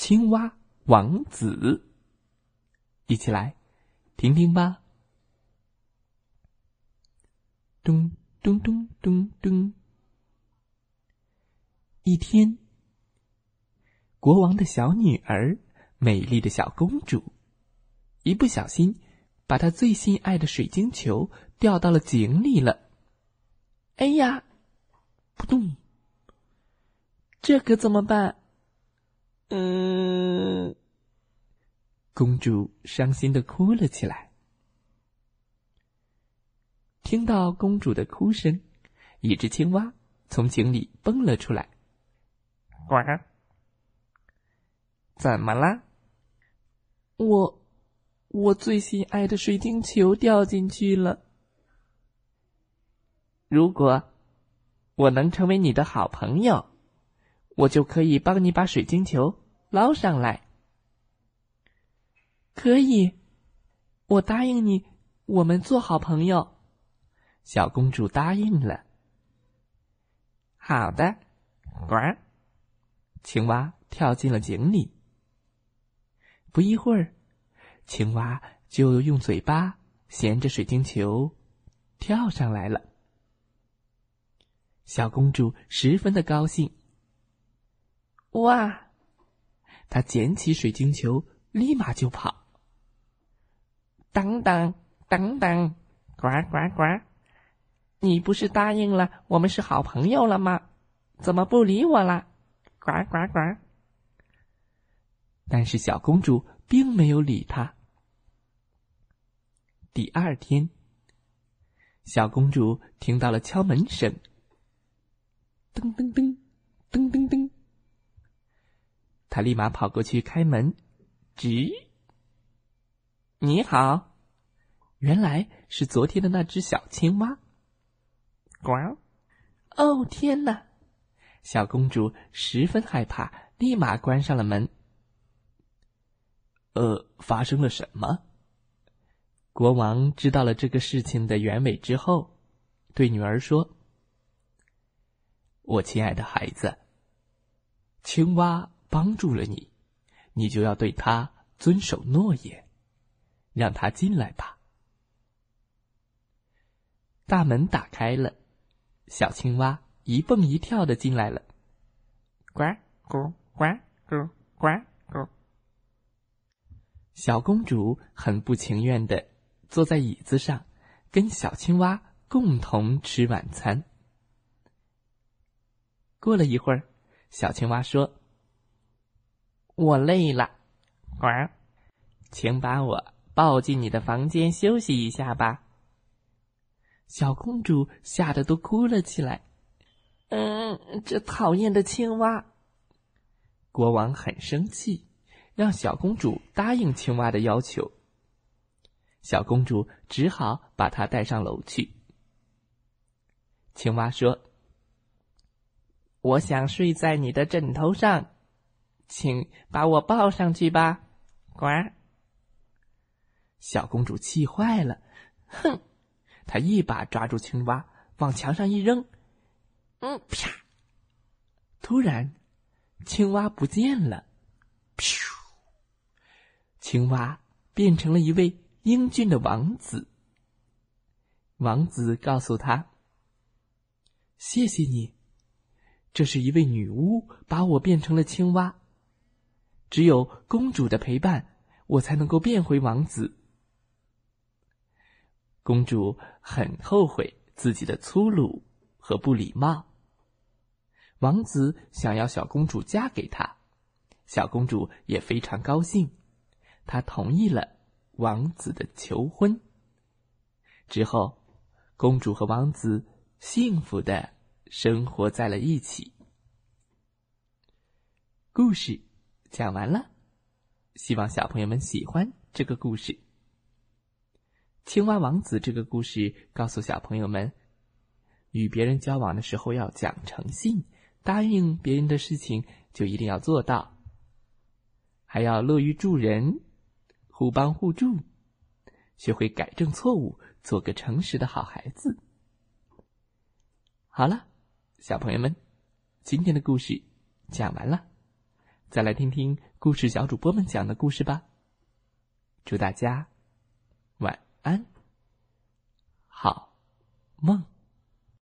青蛙王子，一起来听听吧。咚咚咚咚咚。一天，国王的小女儿，美丽的小公主，一不小心把她最心爱的水晶球掉到了井里了。哎呀，扑通！这可怎么办？嗯，公主伤心的哭了起来。听到公主的哭声，一只青蛙从井里蹦了出来。呱，怎么啦？我，我最心爱的水晶球掉进去了。如果我能成为你的好朋友。我就可以帮你把水晶球捞上来。可以，我答应你，我们做好朋友。小公主答应了。好的，呱！青蛙跳进了井里。不一会儿，青蛙就用嘴巴衔着水晶球跳上来了。小公主十分的高兴。哇！他捡起水晶球，立马就跑。等等等等，呱呱呱！你不是答应了我们是好朋友了吗？怎么不理我了？呱呱呱！但是小公主并没有理他。第二天，小公主听到了敲门声，噔噔噔，噔噔噔。他立马跑过去开门，吱，你好，原来是昨天的那只小青蛙。呱，哦天哪！小公主十分害怕，立马关上了门。呃，发生了什么？国王知道了这个事情的原委之后，对女儿说：“我亲爱的孩子，青蛙。”帮助了你，你就要对他遵守诺言，让他进来吧。大门打开了，小青蛙一蹦一跳的进来了，呱咕呱咕呱咕。小公主很不情愿的坐在椅子上，跟小青蛙共同吃晚餐。过了一会儿，小青蛙说。我累了，呱，请把我抱进你的房间休息一下吧。小公主吓得都哭了起来。嗯，这讨厌的青蛙！国王很生气，让小公主答应青蛙的要求。小公主只好把它带上楼去。青蛙说：“我想睡在你的枕头上。”请把我抱上去吧，呱！小公主气坏了，哼！她一把抓住青蛙，往墙上一扔，嗯，啪！突然，青蛙不见了，咻！青蛙变成了一位英俊的王子。王子告诉他：“谢谢你，这是一位女巫把我变成了青蛙。”只有公主的陪伴，我才能够变回王子。公主很后悔自己的粗鲁和不礼貌。王子想要小公主嫁给他，小公主也非常高兴，她同意了王子的求婚。之后，公主和王子幸福的生活在了一起。故事。讲完了，希望小朋友们喜欢这个故事。青蛙王子这个故事告诉小朋友们，与别人交往的时候要讲诚信，答应别人的事情就一定要做到，还要乐于助人，互帮互助，学会改正错误，做个诚实的好孩子。好了，小朋友们，今天的故事讲完了，再来听听故事小主播们讲的故事吧。祝大家晚安，好梦。